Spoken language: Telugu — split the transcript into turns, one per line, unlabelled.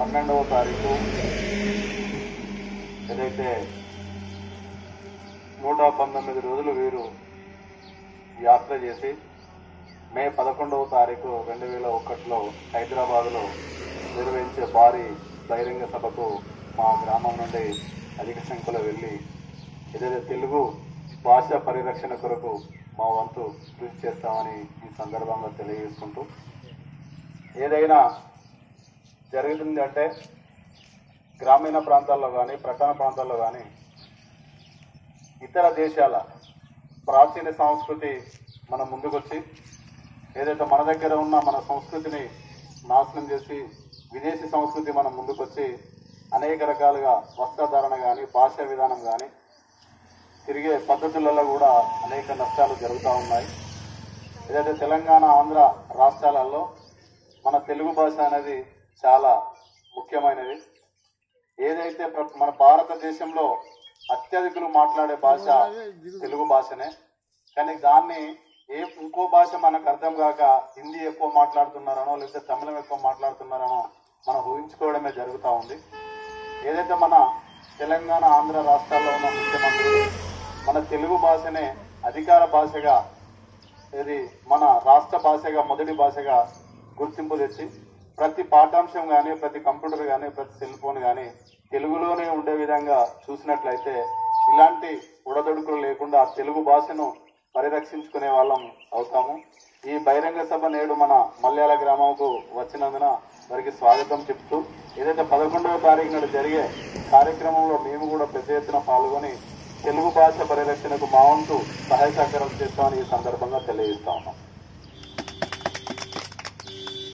పన్నెండవ తారీఖు ఏదైతే నూట పంతొమ్మిది రోజులు వీరు యాత్ర చేసి మే పదకొండవ తారీఖు రెండు వేల ఒకటిలో హైదరాబాద్లో నిర్వహించే భారీ బహిరంగ సభకు మా గ్రామం నుండి అధిక సంఖ్యలో వెళ్ళి ఏదైతే తెలుగు భాష పరిరక్షణ కొరకు మా వంతు కృషి చేస్తామని ఈ సందర్భంగా తెలియజేసుకుంటూ ఏదైనా జరుగుతుంది అంటే గ్రామీణ ప్రాంతాల్లో కానీ ప్రధాన ప్రాంతాల్లో కానీ ఇతర దేశాల ప్రాచీన సంస్కృతి మన ముందుకొచ్చి ఏదైతే మన దగ్గర ఉన్న మన సంస్కృతిని నాశనం చేసి విదేశీ సంస్కృతి మనం ముందుకొచ్చి అనేక రకాలుగా వస్త్రధారణ కానీ భాషా విధానం కానీ తిరిగే పద్ధతులలో కూడా అనేక నష్టాలు జరుగుతూ ఉన్నాయి. ఏదైతే తెలంగాణ ఆంధ్ర రాష్ట్రాలలో మన తెలుగు భాష అనేది చాలా ముఖ్యమైనది. ఏదైతే మన భారతదేశంలో అత్యధికులు మాట్లాడే భాష తెలుగు భాషనే కానీ దాన్ని ఏ ఇంకో భాష మనకు అర్థం కాక హిందీ ఎక్కువ మాట్లాడుతున్నారనో లేకపోతే తమిళం ఎక్కువ మాట్లాడుతున్నారనో మనం ఊహించుకోవడమే జరుగుతూ ఉంది. ఏదైతే మన తెలంగాణ ఆంధ్ర రాష్ట్రాల్లో ఉన్న ముఖ్యమంత్రులు మన తెలుగు భాషనే అధికార భాషగా ఇది మన రాష్ట్ర భాషగా మొదటి భాషగా గుర్తింపు తెచ్చి ప్రతి పాఠాంశం కానీ ప్రతి కంప్యూటర్ కానీ ప్రతి సెల్ ఫోన్ కానీ తెలుగులోనే ఉండే విధంగా చూసినట్లయితే ఇలాంటి ఉడదొడుకులు లేకుండా తెలుగు భాషను పరిరక్షించుకునే వాళ్ళం అవుతాము. ఈ బహిరంగ సభ నేడు మన మల్యాల గ్రామంకు వచ్చినందున వారికి స్వాగతం చెప్తూ ఏదైతే పదకొండవ తారీఖు నాడు జరిగే కార్యక్రమంలో మేము కూడా పెద్ద ఎత్తున పాల్గొని తెలుగు భాష పరిరక్షణకు మా వంతు సహాయ సహకారం చేస్తామని ఈ సందర్భంగా తెలియజేస్తా ఉన్నాం.